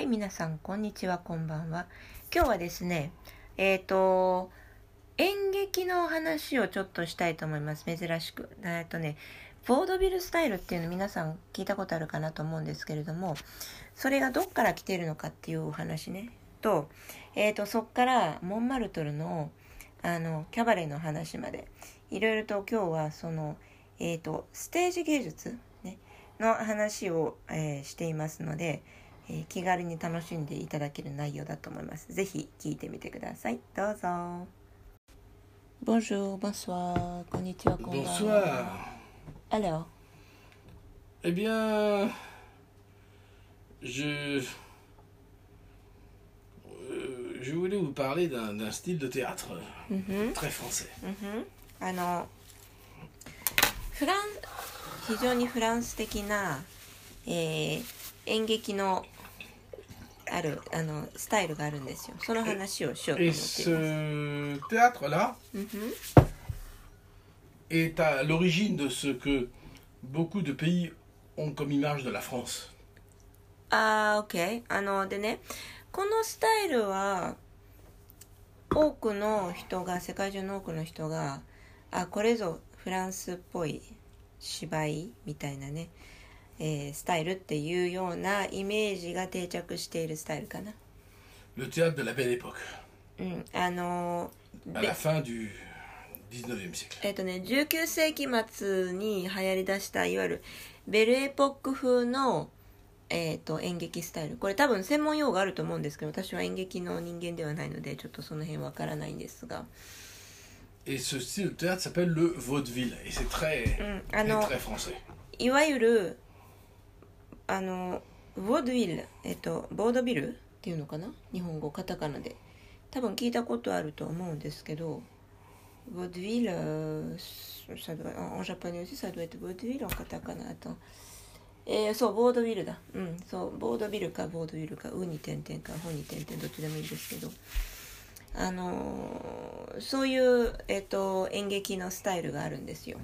はい、皆さん、こんにちは、こんばんは。今日はですね、えっ、と、演劇の話をちょっとしたいと思います。珍しく。えっとね、ボードビルスタイルっていうの皆さん聞いたことあるかなと思うんですけれども、それがどっから来てるのかっていうお話ね。と、えっ、と、そっからモンマルトルの、あの、キャバレーの話まで、いろいろと今日はその、えっ、と、ステージ芸術、ね、の話を、えしていますので、えー気軽に楽しんでいただける内容だと思います。ぜひ聞いてみてください。どうぞ。Bonjour, bonsoir, こんにちは、こんばんは。Bonsoir. Alors, Eh bien, je. euh, Je voulais vous parler d'un style de théâtre Mhm. très français. うんあのフラン非常にフランス的な、えー演劇のあるあのスタイルがあるんですよ。その話をしようと思っています。ce théâtre-là うんふん。Est à l'origine de ce que beaucoup de pays ont comme image de la France. あー OK あのでねこのスタイルは多くの人が世界中の多くの人があこれぞフランスっぽい芝居みたいなね、えースタイルっていうようなイメージが定着しているスタイルかな Le théâtre de la belle époque, うんあのー à べ la fin du 19e siècle. えっ、とね19世紀末に流行りだしたいわゆるベルエポック風のえー、と演劇スタイルこれ多分専門用語あると思うんですけど私は演劇の人間ではないのでちょっとその辺わからないんですが Et ce style de théâtre s'appelle le vaudeville. Et c'est très, うんあ très, の très français. いわゆるあのボードウィルえっ、とボードビルっていうのかな？日本語カタカナで。多分聞いたことあると思うんですけどボードウィル ça doit, en en japonais aussi ça doit être ボードウィル en カタカナ。attends えー、そうボードビルだ。うんそうボードビルかボードビルかウに点々かホに点々どっちでもいいですけど。あのーそういう、えっと演劇のスタイルがあるんですよ。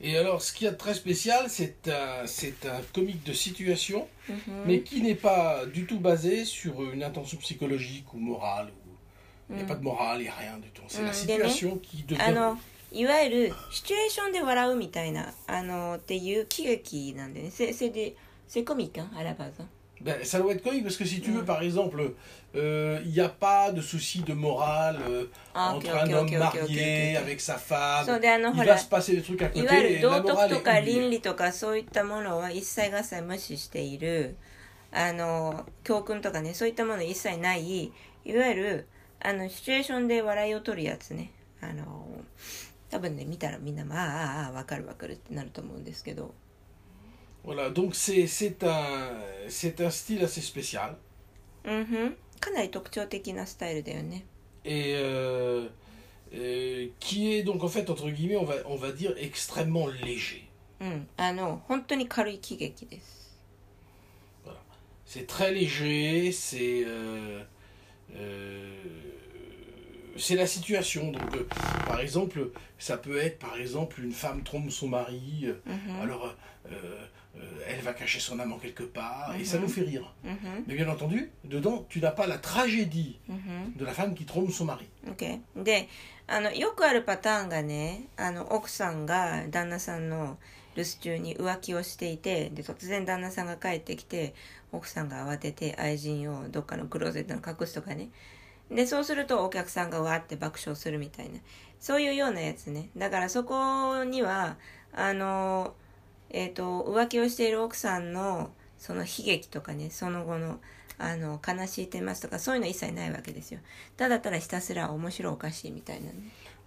Et alors, ce qu'il y a de très spécial, c'est un, c'est un comique de situation, mais qui n'est pas du tout basé sur une intention psychologique ou morale. ou- Il n'y a pas de morale, il n'y a rien du tout. C'est Mm, la Denis situation qui あ devient... のいわゆるシチュエーションで笑うみたいなあのっていう喜劇なんでねc'est c'est des- c'est comique hein, à la base hein. Ben, ça doit être comique parce que si tu veux, par exemple, euh, il n'y a pas de souci de morale euh, Ah, entre ok, un homme ok, ok, marié avec sa femme. そうであの Il ほ va ら se passer des trucs à いわゆ côté る道徳とか.倫理とかそういったものは一切合切無視しているあの教訓とかねそういったもの一切ないいわゆるあのシチュエーションで笑いを取るやつねあの多分ね見たらみんなまあああああわかるわかるってなると思うんですけど Voilà, donc c'est c'est un, c'est un style assez spécial. うんふんかなり特徴的なスタイルだよね et euh, euh, qui est donc en fait entre guillemets on va on va dire extrêmement léger うん、あの本当に軽い喜劇です。c'est très léger c'est euh, euh, c'est la situation donc euh, par exemple ça peut être par exemple une femme trompe son mari euh, うんふん alors euh, euh, elle va cacher son amant quelque part et ça Mhm. nous fait rire. うんふん mais bien entendu dedans tu n'as pas la tragédie de la femme qui trompe son mari. OK. であのよくあるパターンがねあの奥さんが旦那さんの留守中に浮気をしていてで突然旦那さんが帰ってきて奥さんが慌てて愛人をどっかのクローゼットに隠すとかねでそうするとお客さんがわーって爆笑するみたいなそういうようなやつねだからそこにはあのえっ、と浮気をしている奥さんのその悲劇とかねその後のあの悲しい点ますとかそういうの一切ないわけですよ。ただただひたすら面白おかしいみたいなね。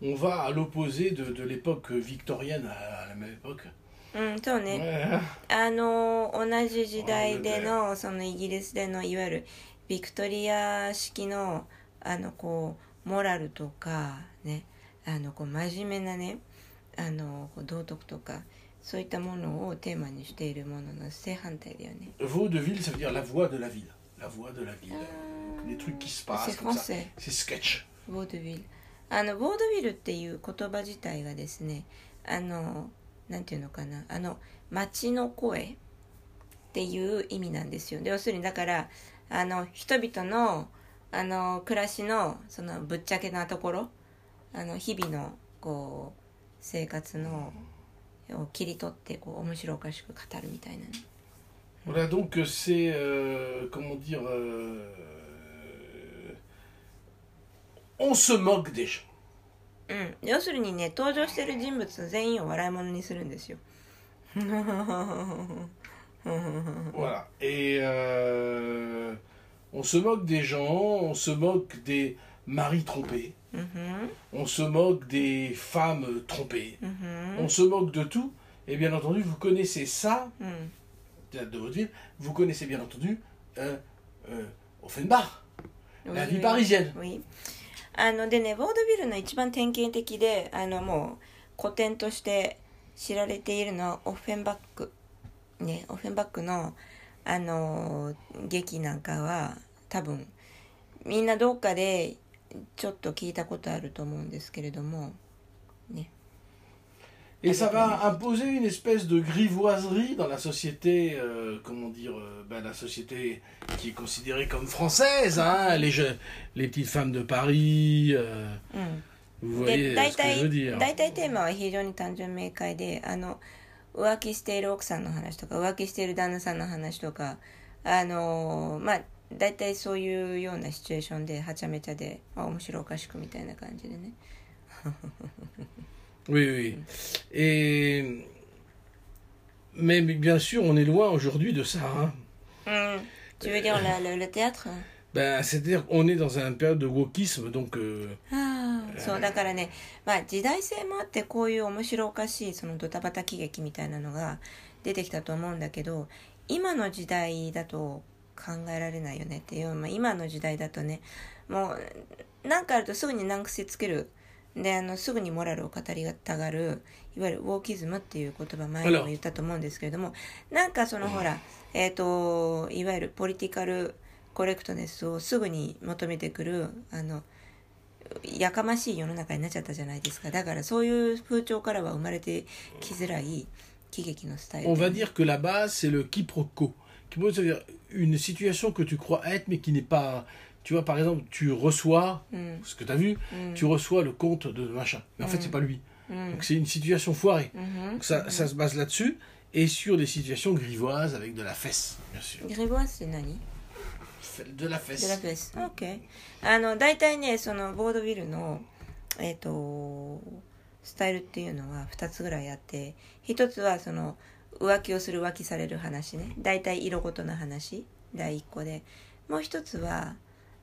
On va à l'opposé de, de l'époque victorienne à la même époque. うんそうね.あの同じ時代でのそのイギリスでのいわゆるビクトリア式のあのこうモラルとかねあのこう真面目なねあの道徳とかそういったものをテーマにしているものの正反対だよね。Vaudeville, ça veut dire la voix de la ville. La voix de la ville. Des trucs qui se passent C'est français. C'est sketch. ボードウィルあのボードウィルっていう言葉自体がですねあのなんていうのかなあの街の声っていう意味なんですよで要するにだからあの人々のあの暮らしのそのぶっちゃけなところあの日々のこう生活のを切り取ってこう面白おかしく語るみたいなね Voilà, donc euh, c'est. euh, comment dire. euh, on se moque des gens. うん要するにね登場してる人物全員を笑い物にするんですよ Voilà. Et euh, on se moque des gens, on se moque des maris trompés, うんふん on se moque des femmes trompées, うんふん on se moque de tout. Et bien entendu, vous connaissez ça うん de votre ville, vous connaissez bien entendu euh, euh, Offenbach, la vie parisienne. Oui. あのでねボードビルの一番典型的であのもう古典として知られているのはオフェンバックねオフェンバックのあの劇なんかは多分みんなどっかでちょっと聞いたことあると思うんですけれどもね Et ça va imposer une espèce de grivoiserie dans la société, euh, comment dire, euh, ben, la société qui est considérée comme française, hein, les, jeux- les petites femmes de Paris, euh, うん、vous で voyez 大 ce que je veux 体 dire. 大体テーマは非常に単純明快であの浮気している奥さんの話とか浮気している旦那さんの話とかあのまあ大体そういうようなシチュエーションではちゃめちゃで、まあ、面白おかしくみたいな感じでね Oui, oui. Et... Mais bien sûr, on est loin aujourd'hui de ça. hein. うん Tu veux dire le, le, le théâtre Ben, C'est-à-dire qu'on est dans une période de wokisme, donc... euh, そうだからね、まあ、時代性もあってこういう面白おかしいそのドタバタ喜劇みたいなのが出てきたと思うんだけど今の時代だと考えられないよねっていう、まあ、今の時代だとねもう何かあるとすぐに難癖つける。であのすぐにモラルを語りたがるいわゆるウォーキズムっていう言葉前にも言ったと思うんですけれどもなんかそのほら、えっ、といわゆるポリティカルコレクトネスをすぐに求めてくるあのやかましい世の中になっちゃったじゃないですか。だからそういう風潮からは生まれてきづらい喜劇のスタイル On で va dire que la base, c'est le quiproquo. Quiproquo, c'est-à-dire une situation que tu crois être, mais qui n'est pas... Tu vois, par exemple, tu reçois, うん、 ce que tu as vu, うん、 tu reçois le compte de machin. Mais en fait, Mm. c'est pas lui. うん、 Donc c'est une situation foirée. うん、 Donc ça, ça se base là-dessus, et sur des situations grivoises avec de la fesse, bien sûr. グリボアスって何 De la デ fesse. ラフェス OK あの大体ねそのボードビルのえっ、とスタイルっていうのは2つぐらいあって一つはその 浮気をする浮気される話ね。大体色ごとの話。第一個で。もう一つは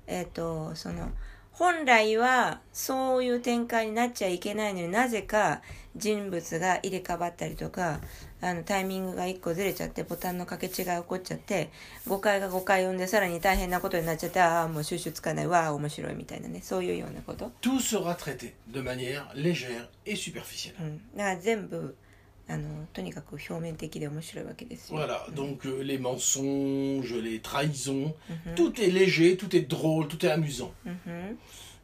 えっ、とその本来はそういう展開になっちゃいけないのになぜか人物が入れ替わったりとかあのタイミングが1個ずれちゃってボタンの掛け違い起こっちゃって誤解が誤解を生んでさらに大変なことになっちゃってああもう収集つかない。わあ面白いみたいなね。そういうようなこと、Tout sera traité de manière légère et superficielle. うん、だから全部あのとにかく表面的で面白いわけですよ Voilà, donc euh, les mensonges, les trahisons, Mhm. tout est léger, tout est drôle, tout est amusant.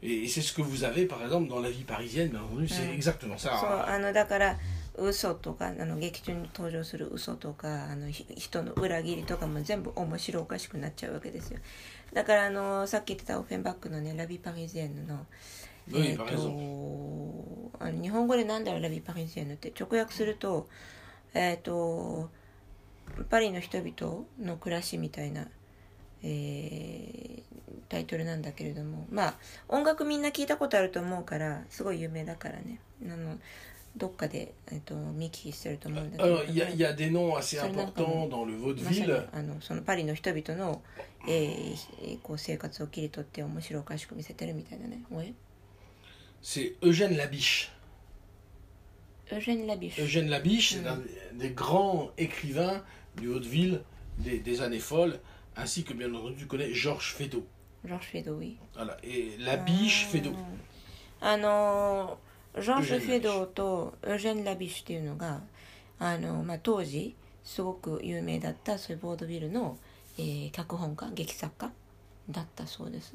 Et, c'est ce que vous avez, par exemple, dans la vie parisienne, bien entendu, c'est Mm. exactement そう ça. あのだから嘘とかあの劇中に登場する嘘とかあのひ人の裏切りとかも全部面白おかしくなっちゃうわけですよだからあのさっき言ってたオフェンバックのね「ラビ・パリジェンヌの」えー par とあの日本語でなんだろう「ラビ・パリジェンヌ」って直訳するとえっ、とパリの人々の暮らしみたいな、えータイトルなんだけれどもまあ音楽みんな聞いたことあると思うからすごい有名だからね。あのどっかで、えー、と見聞きしてると思うんだけど y, a- il y a des. あのそのパリの人々の、えーひこう生活を切り取って面白おかしく見せてるみたいなね C'est Eugène Labiche. エュジェン・ラビッシュ Eugène Labiche, c'est Mm. un des grands écrivains du vaudeville des, des années folles, ainsi que, bien entendu, tu connais Georges Feydeau. ジョージ・フェドウィ Voilà, et Labiche, Feydeau. あのジョージ・エュジェンフェドウとエュジェン・ラビッシュっていうのがあの、まあ、当時すごく有名だったそういうボードビルの、えー脚本家劇作家だったそうです。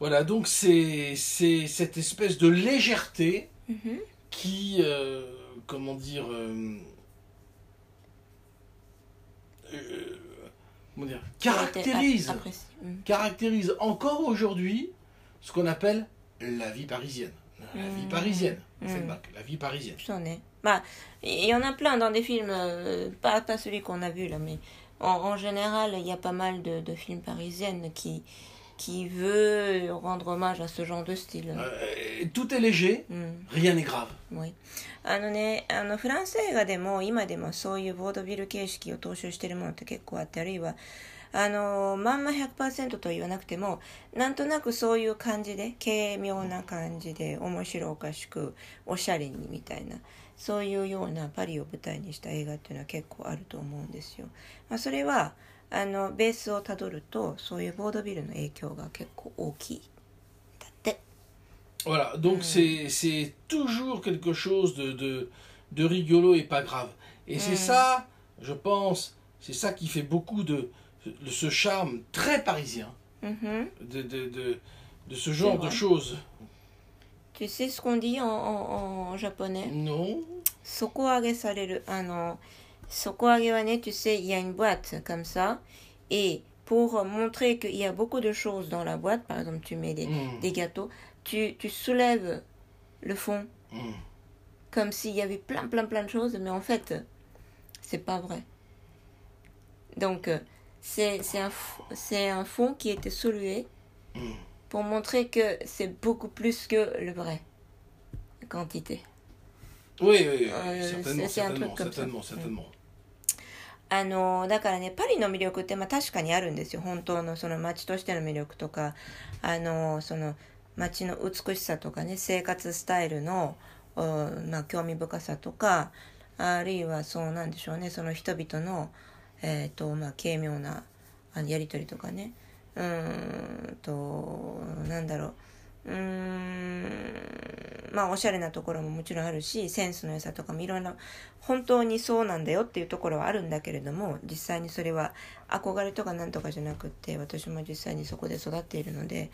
voilà, donc c'est cette espèce de légèreté mhm. qui, euh, comment dire, euh, euh, caractérise, mhm. caractérise encore aujourd'hui ce qu'on appelle la vie parisienne. La vie mhm. parisienne, mm la vie parisienne. J'en ai. Bah, il y en a plein dans des films, pas, celui qu'on a vu là, mais en, général, il y a pas mal de, de films parisiennes qui, qui veut rendre hommage à ce genre de style. Euh, tout est léger, rien n'est grave. Oui. あのね、あのフランス映画でも今でもそういうボードビル形式を踏襲してるものって結構あってあるいはあのまんま100%とは言わなくてもなんとなくそういう感じで軽妙な感じで面白おかしくおしゃれにみたいなそういうようなパリを舞台にした映画っていうのは結構あると思うんですよ。まあ、それはあのベースをたどるとそういうボードビルの影響が結構大きいだって。Voilà, donc c'est toujours quelque chose de, de, de rigolo et pas grave. Et c'est ça, je pense, c'est ça qui fait beaucoup de, de ce charme très parisien, de, de, de, de ce genre de choses. Tu sais ce qu'on dit en, en, en japonais Non. Sokoage sareru. Ano, sokoage wa ne, tu sais, il y a une boîte comme ça. Et pour montrer qu'il y a beaucoup de choses dans la boîte, par exemple, tu mets des, des gâteaux, tu, tu soulèves le fond. Comme s'il y avait plein, plein, plein de choses, mais en fait, c'est pas vrai. Donc, c'est un, un fond qui était soulevé pour montrer que c'est beaucoup plus que le vrai quantité. Oui, oui, oui. certainement, certainement, certainement, certainement. あのだからねパリの魅力ってまあ確かにあるんですよ。本当のその街としての魅力とか。あのその街の美しさとかね生活スタイルの、まあ、興味深さとか。あるいはそうなんでしょうねその人々の、えーとまあ、軽妙なあのやり取りとかね。うんとなんだろう。うーん。まあおしゃれなところももちろんあるしセンスの良さとかもいろんな本当にそうなんだよっていうところはあるんだけれども実際にそれは憧れとかなんとかじゃなくって私も実際にそこで育っているので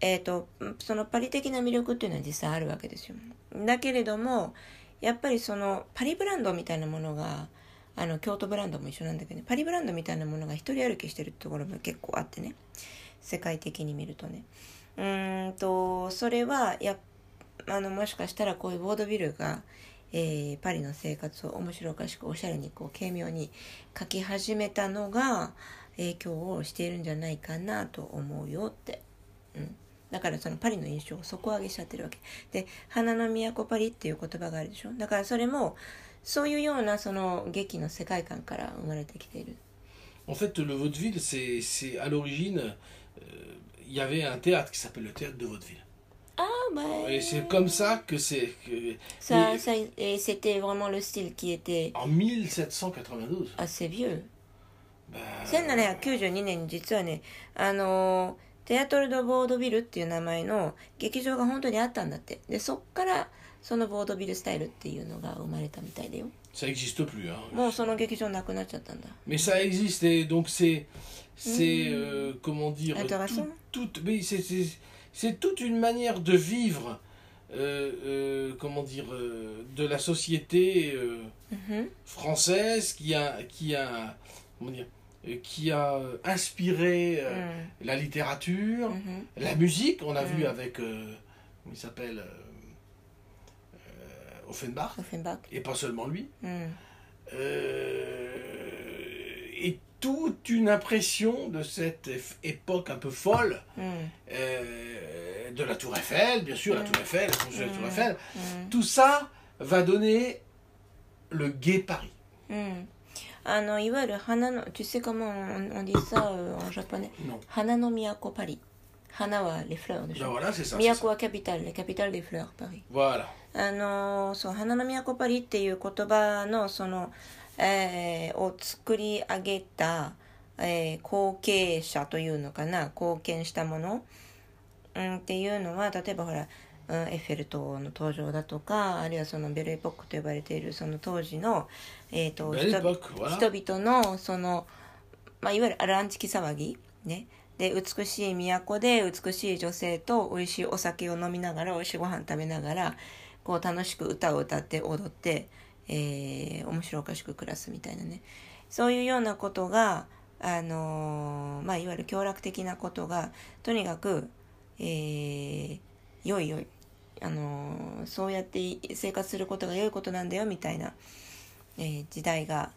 えっ、ー、とそのパリ的な魅力っていうのは実際あるわけですよ。だけれどもやっぱりそのパリブランドみたいなものがあの京都ブランドも一緒なんだけど、ね、パリブランドみたいなものが一人歩きしてるところも結構あってね。世界的に見るとね。うんとそれはやあのもしかしたらこういうボードビルが、えー、パリの生活を面白おかしくおしゃれにこう軽妙に描き始めたのが影響をしているんじゃないかなと思うよって。うんだからそのパリの印象を底上げしちゃってるわけ。で、花の都パリっていう言葉があるでしょ。だからそれも、そういうようなその劇の世界観から生まれてきている。En fait, le vaudeville, c'est à l'origine, euh, il y avait un théâtre qui s'appelle le théâtre de vaudeville. Ah, bah. Et c'est comme ça que c'est. Ça, et, ça, et c'était vraiment le style qui était. En 1792. Assez vieux. Bah... 1792年に実はね、あのー、テアトル・ド・ボードビルっていう名前の劇場が本当にあったんだってでそっからそのボードビルスタイルっていうのが生まれたみたいだよ Ça n'existe plus. Hein. もうその劇場なくなっちゃったんだ Mais ça existe et donc c'est. C'est. Euh, comment dire. Tout, tout, mais c'est, c'est toute une manière de vivre. Euh, euh, comment dire. Euh, de la société euh, Mhm. française qui a. Qui a comment dire euh, qui a inspiré euh, Mm. la littérature, Mhm. la musique. On a vu Mm. avec. euh, comment il s'appelle euh, euh, Offenbach, Offenbach. et pas seulement lui. Hmm. Euh, et toute une impression de cette époque un peu folle hmm. euh, de la Tour Eiffel, bien sûr, la hmm. Tour Eiffel, la construction de la Tour Eiffel. Tout ça va donner le gay Paris. Ah non, il va le Hanano, tu sais comment on, dit ça euh, en japonais? Hanano Miyako Paris. 花は les fleurs でしょ。voilà, c'est ça. c'est 都 ça. はキャピタル、キャピタル des fleurs パリ。Voilà. あのそう花の都パリっていう言葉のその、えーを作り上げた、えー後継者というのかな貢献したもの、うん、っていうのは例えばほら、うん、エッフェル塔の登場だとかあるいはそのベルエポックと呼ばれているその当時の、えー、と.人々のその、まあ、いわゆるアランチキ騒ぎねで美しい都で美しい女性と美味しいお酒を飲みながら美味しいご飯食べながらこう楽しく歌を歌って踊って、えー面白おかしく暮らすみたいなねそういうようなことがあのまあいわゆる享楽的なことがとにかく、えー、良い良いあのそうやって生活することが良いことなんだよみたいな、えー、時代が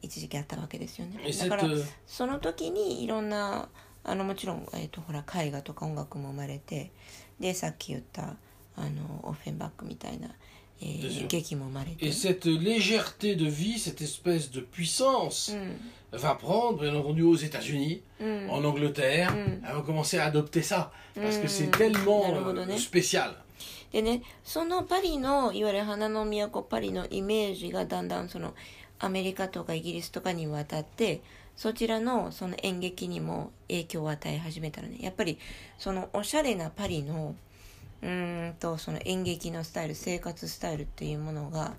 一時期あったわけですよね。だからその時にいろんなあのもちろん、えーと、ほら絵画とか音楽も生まれてでさっき言ったあのオフェンバックみたいな。Et cette légèreté de vie, cette espèce de puissance, mm. va prendre, bien entendu, aux États-Unis, mm. en Angleterre. Mm. Elle va commencer à adopter ça, parce que c'est tellement euh, spécial. でね、そのパリのいわゆる花の都パリのイメージがだんだんそのアメリカとかイギリスとかに渡ってそちらのその演劇にも影響を与え始めたらね。やっぱりそのおしゃれなパリのうんとその演劇のスタイル生活スタイルっていうものが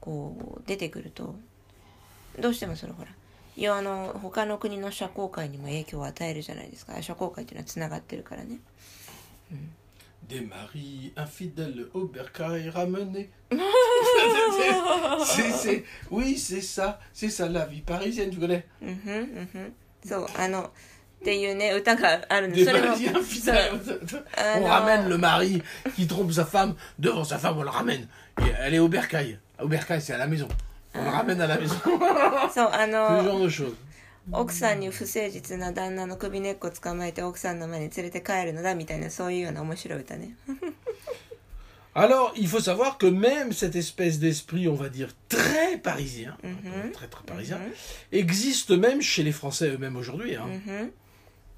こう出てくるとどうしてもそれほらいやあの他の国の社交界にも影響を与えるじゃないですか。社交界っていうのはつながってるからね。うん。des maris infidèles au bercail ramenés. c'est, oui, c'est ça, c'est ça la vie parisienne, tu connais mm -hmm, mm -hmm. So, あのっていうね歌があるんですそれも on ramène le mari qui trompe sa femme devant sa femme on le ramène Et elle est au bercail au bercail c'est à la maison on le ramène à la maison そうあの ce genre de choses 奥さんに不誠実な旦那の首根っこ捕まえて奥さんの前に連れて帰るのだみたいなそういうような面白い歌ね。Alors, il faut savoir que même cette espèce d'esprit, on va dire, très parisien, mm -hmm. très très parisien, mm -hmm. existe même chez les Français eux-mêmes aujourd'hui. Hein. Mm -hmm.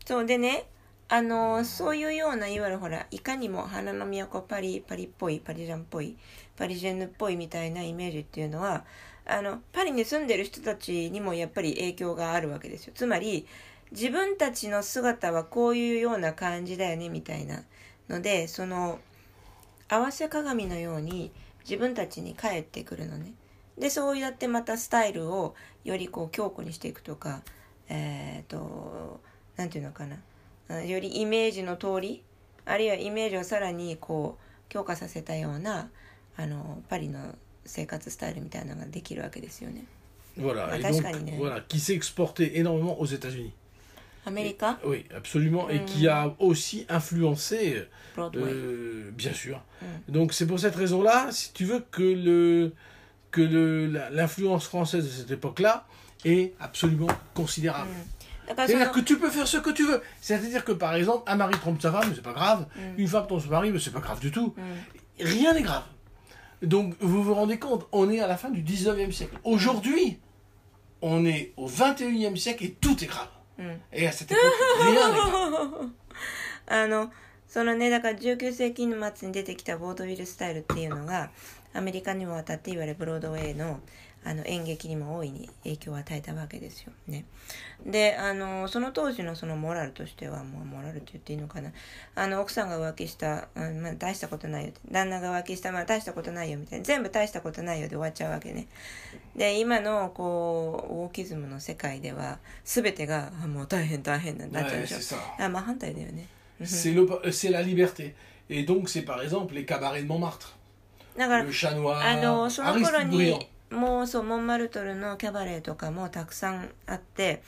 そうでね、あのそういうようないわゆるほらいかにも花の都パリパリっぽいパリジャンっぽいパリジェンヌっぽいみたいなイメージっていうのはあのパリに住んでる人たちにもやっぱり影響があるわけですよ。つまり自分たちの姿はこういうような感じだよねみたいなのでその合わせ鏡のように自分たちに返ってくるのね。でそうやってまたスタイルをよりこう強固にしていくとかえっ、ー、と何て言うのかな。よりイメージの通りあるいはイメージをさらにこう強化させたようなあのパリの生活スタイルみたいなのができるわけですよね。Voilà, et donc, voilà, qui s'est exporté énormément aux États-Unis. Amérique Oui, absolument, et qui a aussi influencé, euh, bien sûr. Donc c'est pour cette raison-là, si tu veux, que le que l'influence française de cette époque-là est absolument considérable. C'est-à-dire que tu peux faire ce que tu veux. C'est-à-dire que par exemple, un mari trompe sa femme, mais c'est pas grave. Une femme trompe son mari, mais c'est pas grave du tout. Rien n'est grave. Donc, vous vous rendez compte, on est à la fin du 19e siècle. Aujourd'hui, on est au 21e siècle et tout est grave. Mm. Et à cette époque, rien n'est grave. あのそのねだから19世紀の末に出てきたボードウィルスタイルっていうのがアメリカにもわたっていわれるブロードウェイの あの演劇にも大いに影響を与えたわけですよね。であのその当時のそのモラルとしてはもうモラルって言っていいのかなあの奥さんが浮気した、うん、まあ、大したことないよ旦那が浮気した、まあ、大したことないよみたいな全部大したことないよで終わっちゃうわけね。で今のこうオーキズムの世界では全てがもう大変大変なんなっちゃうでしょ。あまあ反対だよね。C'est la liberté. Et donc c'est par exemple les cabarets de Montmartre. だから、あのその頃にもうそうモンマルトルのキャバレーとかもたくさんあって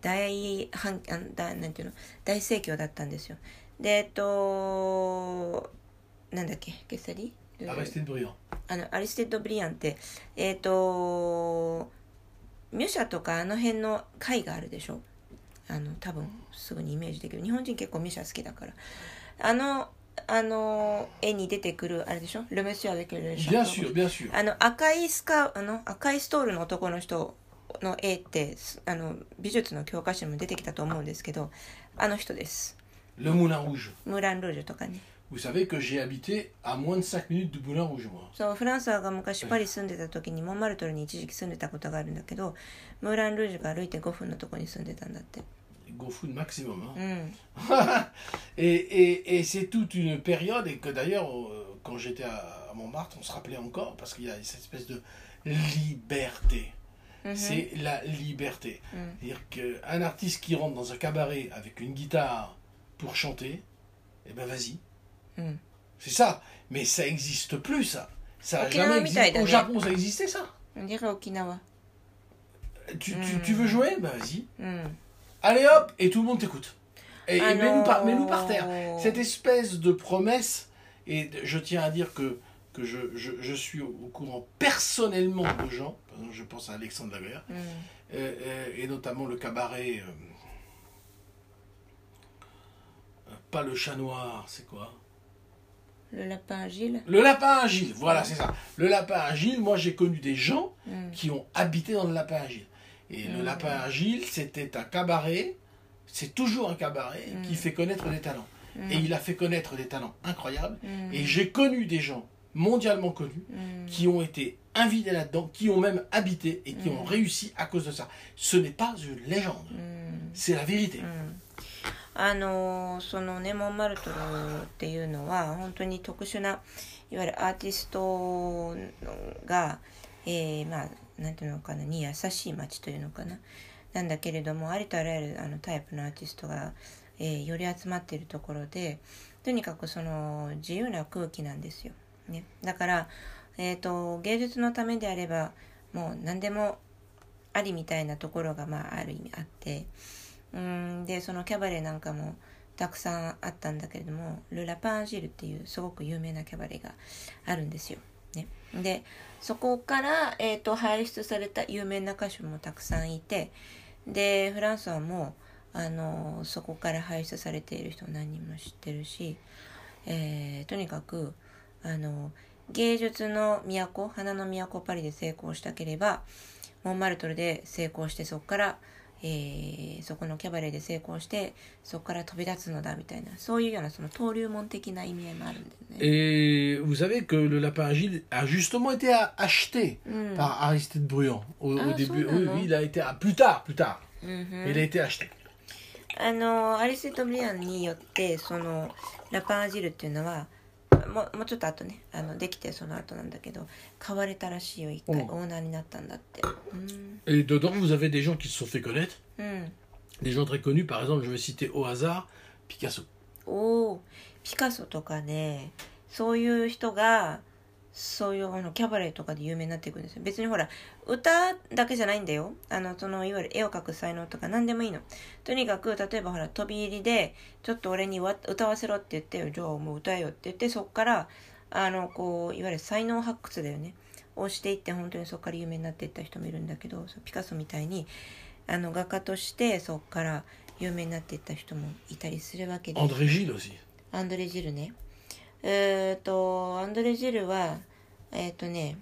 大反あだなんていうの？大盛況だったんですよ。でえっとなんだっけ？ゲッサリ？アリステッド・ブリアン。あのアリステッド・ブリアンってえっとミュシャとかあの辺の貝があるでしょ？あの多分すぐにイメージできる。日本人結構ミュシャ好きだから。あのあの絵に出てくるあれでしょ？ルメシアできるでしょ？bien sûr, bien sûr. あの赤いスカあの赤いストールの男の人の絵ってあの美術の教科書にも出てきたと思うんですけどあの人です。Le Moulin Rouge. ムーランルージュとかね。Vous savez que j'ai habité à moins de 5 minutes du Moulin Rouge, moi. そうフランスが昔パリ住んでた時にモンマルトルに一時期住んでたことがあるんだけどムーランルージュが歩いて5分のとこに住んでたんだって go food maximum. Hein. Mm. et et, et c'est toute une période, et que d'ailleurs, euh, quand j'étais à, Montmartre, on se rappelait encore, parce qu'il y a cette espèce de liberté. Mm-hmm. C'est la liberté. Mm. C'est-à-dire qu'un artiste qui rentre dans un cabaret avec une guitare pour chanter, eh ben vas-y. Mm. C'est ça. Mais ça n'existe plus, ça. Ça n'a jamais existé. Au Japon, ça existait, ça. On dirait Okinawa. Tu, tu, tu veux jouer? Ben vas-y allez hop, et tout le monde t'écoute. Et, ah mets-nous par, terre. Cette espèce de promesse, et je tiens à dire que, que je, je, suis au, courant personnellement de gens, je pense à Alexandre Laguerre, mm. euh, euh, et, notamment le cabaret. Euh, pas le chat noir, c'est quoi? Le lapin agile. Le lapin agile, voilà, mm. c'est ça. Le lapin agile, moi j'ai connu des gens mm. qui ont habité dans le lapin agile. Et le Mm. lapin agile, c'était un cabaret, c'est toujours un cabaret Mm. qui fait connaître des talents. うん Et il a fait connaître des talents incroyables. うん Et j'ai connu des gens mondialement connus うん qui ont été invités là-dedans, qui ont même habité et qui Mm. ont réussi à cause de ça. Ce n'est pas une légende, うん c'est la vérité. うんあのそのねモンマルトルっていうのは本当に特殊ないわゆるアーティストが、えーまあ なんていうのかなに優しい街というのかななんだけれどもありとあらゆるあのタイプのアーティストが、えーより集まっているところでとにかくその自由な空気なんですよ。ね、だから、えー、と芸術のためであればもう何でもありみたいなところが、まあ、ある意味あって。うんでそのキャバレーなんかもたくさんあったんだけれどもル・ラパンジルっていうすごく有名なキャバレーがあるんですよ。ね、でそこから、えー、と輩出された有名な歌手もたくさんいてでフランスはもうあのそこから輩出されている人何人も知ってるし、えーとにかくあの芸術の都花の都パリで成功したければモンマルトルで成功してそこから、えーそこのキャバレーで成功してそこから飛び立つのだみたいなそういうようなその登竜門的な意味合いもあるんですね。Et vous savez que le lapin agile a justement été acheté うん、par Aristide Bruand au, au Ah, début. Oui, oui, il a été plus tard, plus tard. うんふん Il a été acheté. あのアリストブリアンによってそのラパンアジルっていうのはもうもうちょっと後ねあのできてその後なんだけど買われたらしいよ一回うんオーナーになったんだってうん、Et dedans, vous avez des gens qui se sont fait connaître, うん、des gens très connus. Par exemple, je vais citer au hasard Picasso. おおピカソとかねそういう人がそういうあのキャバレーとかで有名になっていくんですよ。別にほら歌だけじゃないんだよ。あのそのいわゆる絵を描く才能とか何でもいいの。とにかく例えばほら飛び入りでちょっと俺にわ歌わせろって言ってよ。じゃあもう歌えよって言ってそっからあのこういわゆる才能発掘だよね。をしていって本当にそこから有名になっていった人もいるんだけどピカソみたいにあの画家としてそこから有名になっていった人もいたりするわけで.アンドレ・ジルね。えっ、と、アンドレ・ジルは、えっ、とね、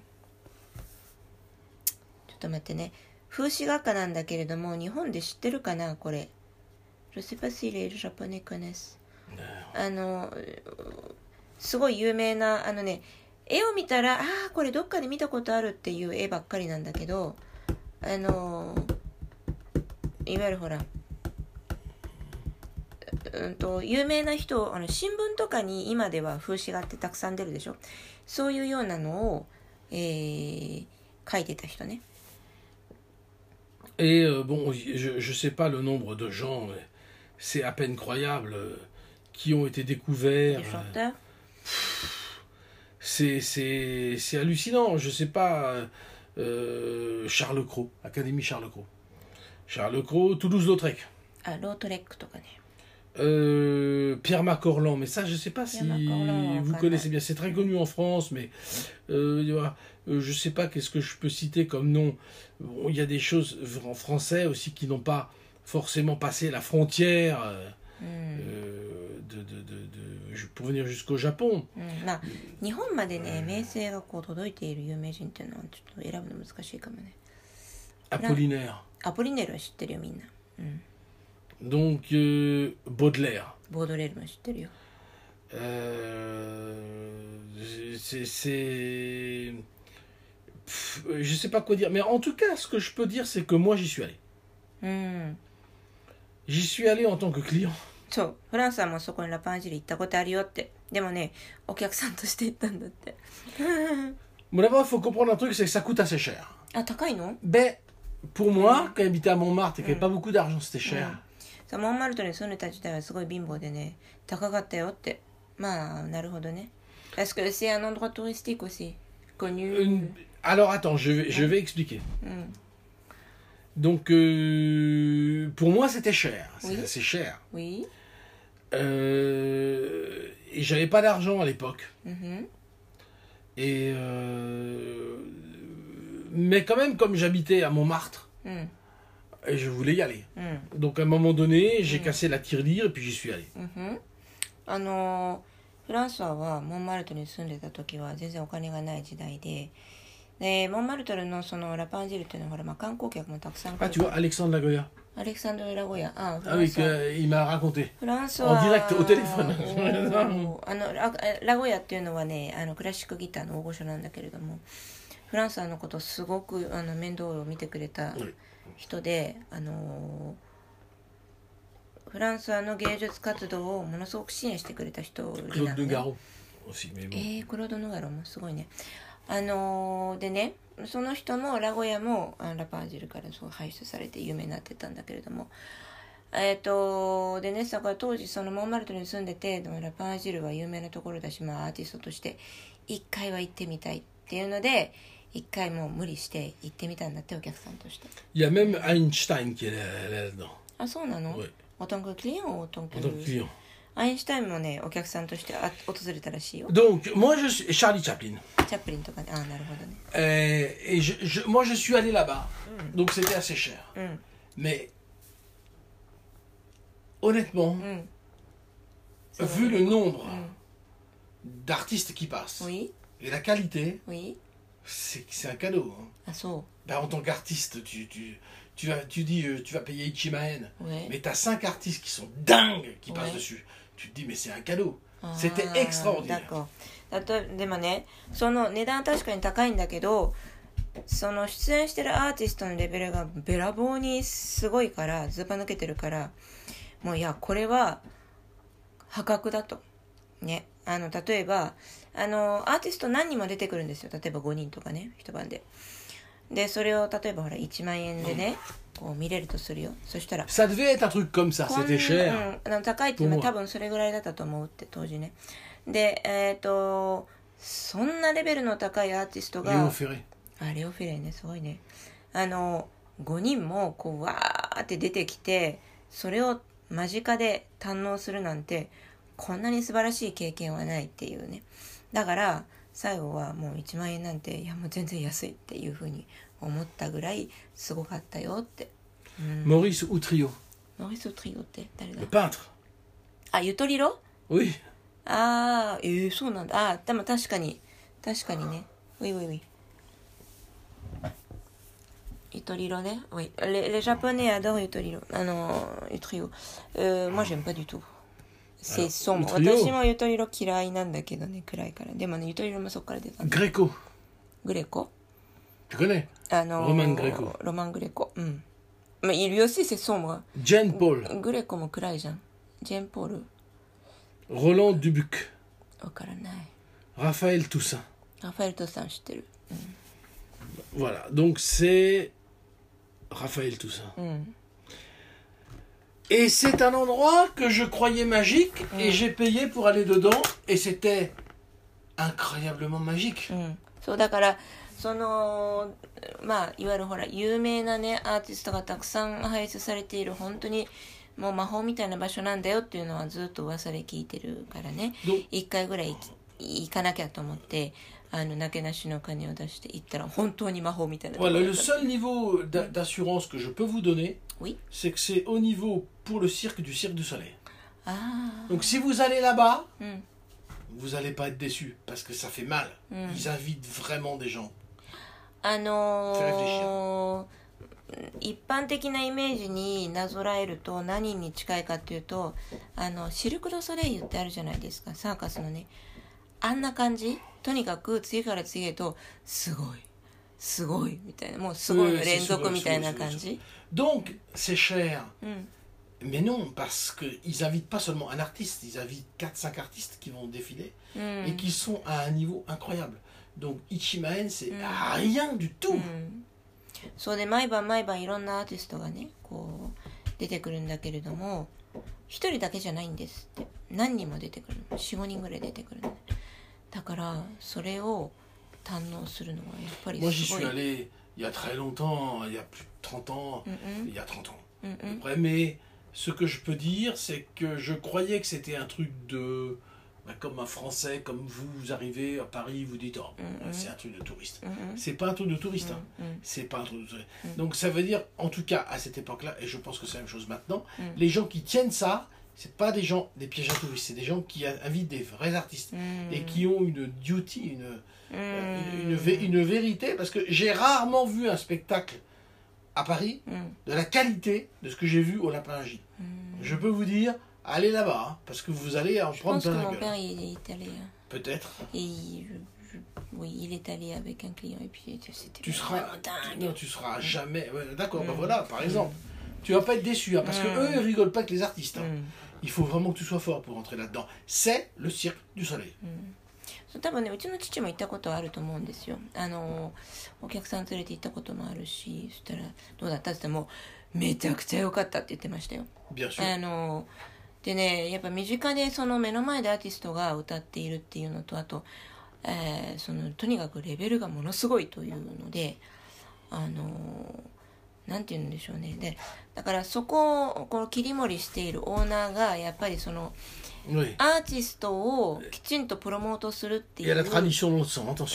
ちょっと待ってね、風刺画家なんだけれども、日本で知ってるかな、これ。Je sais pas si les japonais connaissent. あの、すごい有名な、あのね、絵を見たら、ああ、これどっかで見たことあるっていう絵ばっかりなんだけど、あの、いわゆるほら、うんと有名な人あの新聞とかに今では風刺画ってたくさん出るでしょそういうようなのを、えー書いてた人ね Et euh, bon, je ne sais pas le nombre de gens, mais c'est à peine croyable, euh, qui ont été で découverts. しょ euh, C'est c'est- c'est hallucinant. Je sais pas. euh, Charles Cros, Académie Charles Cros. Charles Cros, Toulouse-Lautrec. あロートレックとかね Euh, Pierre Macorlan, mais ça je sais pas si Pierre Macorlan, vous quand connaissez même. bien. C'est très connu en France, mais euh, il y aura- euh, je sais pas qu'est-ce que je peux citer comme nom. Bon, il y a des choses en français aussi qui n'ont pas forcément passé la frontière euh, うん、euh, de, de, de- de- pour venir jusqu'au Japon. うん、まあ日本までね名声がこう届いている有名人っていうのはちょっと選ぶの難しいかもね Apollinaire. アポリネルは知ってるよみんな、うん、Donc euh, Baudelaire. ボードレールも知ってるよ Euh, c'est, c'est... Pff, Je sais pas quoi dire, mais en tout cas, ce que je peux dire, c'est que moi, j'y suis allé. うん J'y suis allé en tant que client. そうフランスはもうそこにラパンジル行ったことあるよってでもねお客さんとして行ったんだって Mais d'abord, il faut comprendre un truc, c'est que ça coûte assez cher. あ高いの Ben, pour moi, quand j'habitais à Montmartre et qu'il n'y avait pas beaucoup d'argent, c'était cher. そうモンマルトに住んでた時代はすごい貧乏でね高かったよってまあなるほどね Parce que c'est un endroit touristique aussi connu Une- Alors attends, je vais, je vais expliquer. うん Donc, euh, pour moi, c'était cher. C'est Oui. assez cher. Oui. Euh, et j'avais pas d'argent à l'époque. Mhm. Et euh, mais quand même, comme j'habitais à Montmartre, うん。 et je voulais y aller. うん。Donc à un moment donné, j'ai Mm. cassé la tirelire et puis j'y suis allé. うん。あのフランソワはモンマルトルに住んでた時は全然お金がない時代ででモンマルトルのそのラパンジルっていうのはほら、まあ、観光客もたくさん来 Ah, る tu vois, Alexandre Lagoya. アレクサンドル・ラゴヤあフ Ah ラン que- il m'a raconté. フランスは En direct au téléphone. おーあのララゴヤっていうのはねあのクラシックギターの大御所なんだけれどもフランスのことをすごくあの面倒を見てくれたはい人で、あのフランスはの芸術活動をものすごく支援してくれた人な Claude の de ね Garo aussi. Mais bon. えー、クロード・ヌガロもすごいねあのーでねその人もラゴヤもあラパージルからそう輩出されて有名になってたんだけれどもえっ、とでねだから当時そのモンマルトルに住んでてでもラパージルは有名なところだし、まあ、アーティストとして一回は行ってみたいっていうので一回もう無理して行ってみたんだってお客さんとして Il y a même Einstein qui est là- là-dedans. あそうなの、 Oui, オトンククリアンオトンク en tant que client. アインシュタインもねお客さんとしてあ訪れたらしいよ Donc, moi, je suis Charlie Chaplin. チャップリンとかねああなるほどね Euh, et je, je- moi, je suis allé là-bas. Donc, c'était assez cher. うん Mais, honnêtement, うん、 vu le nombre うん、 d'artistes qui passent Oui, et la qualité, oui. C'est un cadeau. hein. あ、そ Ben, en tant qu'artiste, tu, tu, tu, vas, tu dis euh, tu vas payer Ichimaen, う。Ouais. mais tu as cinq artistes qui sont dingues qui passent Ouais. dessus. Tu te dis, mais c'est un cadeau. C'était extraordinaire. でもねその値段確かに高いんだけどその出演してるアーティストのレベルがべらぼうにすごいからずば抜けてるからもういやこれは破格だとねあの例えばあのアーティスト何人も出てくるんですよ。例えば5人とかね一晩で。でそれを例えばほら1万円でねこう見れるとするよ。そしたら Ça devait être un truc comme ça, こん c'était cher. うん、あの高いっていうのは多分それぐらいだったと思うって当時ね。でえっ、とそんなレベルの高いアーティストが Ferré. あレオ・フィレンねすごいね。あの5人もこうわーって出てきてそれを間近で堪能するなんてこんなに素晴らしい経験はないっていうねだから最後はもう1万円なんていやもう全然安いっていうふうに思ったぐらいすごかったよって、うん、Maurice Outrio, モリス・トリオって誰だ？あゆとりろ？Oui. ああえー、そうなんだ。あーでも確かに確かにね。ウィウィウィゆとりろね。Oui. Les, les japonais adorent ゆとりろ。あのゆとりろ、euh, moi j'aime pas du tout とりろ私もゆとりろ嫌いなんだけどね暗いからでもねゆとりろもそっから出た Gréco. グレコ Tu connais あのーロマングレコロマングレコうんまあいるよし c'est sombre Jane Paul. グレコも暗いじゃんジェンポール Roland Dubuc. わからない Raphaël Toussaint. ラファエルトさん知ってる Voilà. Donc, c'est Raphaël Toussaint. うん、Et c'est un endroit que je croyais magique et j'ai payé pour aller dedans et c'était incroyablement magique. うん、そうだからそのまあいわゆるほら有名なねアーティストがたくさん輩出されている本当にもう魔法みたいな場所なんだよっていうのはずっと噂で聞いてるからねど一回ぐらい行き行かなきゃと思ってあのなけなしの金を出して行ったら本当に魔法みたいなところ Voilà, だ le った seul niveau d'a- d'assurance que je peux vous donner, Oui. c'est que c'est au niveau pour le cirque du Cirque du Soleil. あ Donc si vous allez là-bas, あうん vous n'allez pas être déçus parce que ça fait mal. Mm. Ils invitent vraiment des gens. あの Fais ー一般的なイメージになぞらえると何に近いかっていうとあのシルク・ドゥ・ソレイユってあるじゃないですかサーカスのねあんな感じとにかく次から次へとすごいすごいみたいなもうすごいのうん連続みたいな感じ Donc c'est cher. うん Mais non, parce qu'ils invitent pas seulement un artiste, ils invitent 4-5 artistes qui vont défiler う et ん qui sont à un niveau incroyable. Donc Ichimaen, c'est Mm. rien du tout. うんそうで毎晩毎晩いろんなアーティストがねこう出てくるんだけれども一人だけじゃないんですって何人も出てくるの45人ぐらい出てくるのだからそれを堪能するのはやっぱり Moi j'y すご suis い allé il y a très longtemps, il y a plus de 30 ans, il y a 30 ans. Après, mais ce que je peux dire, c'est que je croyais que c'était un truc de. bah, comme un Français, comme vous, vous arrivez à Paris, vous dites, oh, c'est un truc de touriste. C'est pas un truc de touriste. hein. C'est pas un truc de touriste. Mhm. Donc ça veut dire, en tout cas à cette époque-là, et je pense que c'est la même chose maintenant, Mhm. les gens qui tiennent ça, c'est pas des gens, des pièges à touristes, c'est des gens qui a- invitent des vrais artistes Mhm. et qui ont une duty, une, une, vé- une vérité, parce que j'ai rarement vu un spectacle à Paris Mhm. de la qualité de ce que j'ai vu au Lapin-Agi. Mhm. Je peux vous dire, allez là-bas, hein, parce que vous allez en Je prendre pense que plein la mon gueule. père il est allé. hein. Peut-être. Et il- je- je- oui, il est allé avec un client et puis c'était Tu seras, dingue. non, tu seras jamais. ouais, D'accord, Mm. voilà, par exemple. Tu vas pas être déçu, hein, parce que Mm. eux, ils rigolent pas avec les artistes. hein. Il faut vraiment que tu sois fort pour entrer là-dedans. C'est le cirque du soleil. 多分ねうちの父も行ったことあると思うんですよ。あのお客さん連れて行ったこともあるしそしたらどうだった？って言ったらもうめちゃくちゃ良かったって言ってましたよ.あのでねやっぱ身近でその目の前でアーティストが歌っているっていうのとあと、えーそのとにかくレベルがものすごいというのであのなんて言うんでしょうねでだからそこをこの切り盛りしているオーナーがやっぱりその.アーティストをきちんとプロモートするっていう.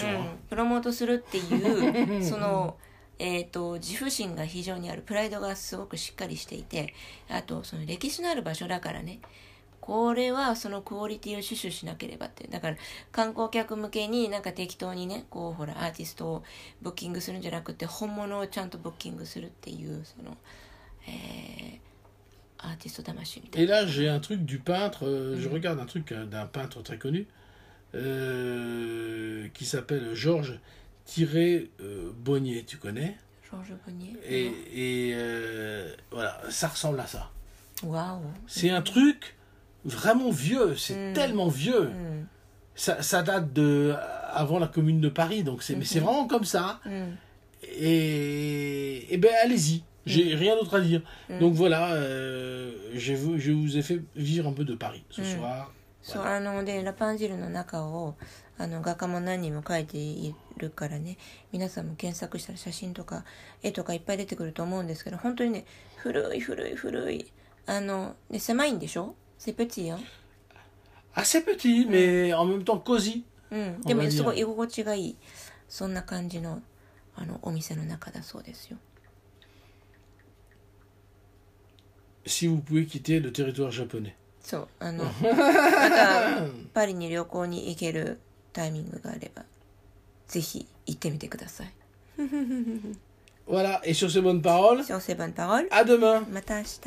う.ん、プロモートするっていう その、えー、と自負心が非常にあるプライドがすごくしっかりしていてあとその歴史のある場所だからね Et là, j'ai un truc du peintre, euh, je mm. regarde un truc euh, d'un peintre très connu, euh, qui s'appelle Georges Bonnier. tu connais? Georges Bonnier. Et, voilà, ça ressemble à ça. C'est un truc vraiment vieux. C'est Mm. tellement vieux. うん、 Ça, ça date de avant la Commune de Paris. Donc c'est, mais c'est vraiment comme ça. うん、 Et, et ben allez-y. J'ai rien d'autre à dire. Mm. Donc voilà, euh, je, vous, je vous ai fait vivre un peu de Paris ce Mm. soir. そうあのでラパンジルの中をあの画家も何人も描いているからね皆さんも検索したら写真とか絵とかいっぱい出てくると思うんですけど本当にね古い古い古いあので狭いんでしょ セプチよ、Assez petit, mais en même temps cosy. うん、でも.すごい居心地がいいそんな感じのあのお店の中だそうですよ Si vous pouvez quitter le territoire japonais. そうあのまたパリに旅行に行けるタイミングがあればぜひ行ってみてください Voilà, et sur ces bonnes paroles, 小セブンパオル à demain また明日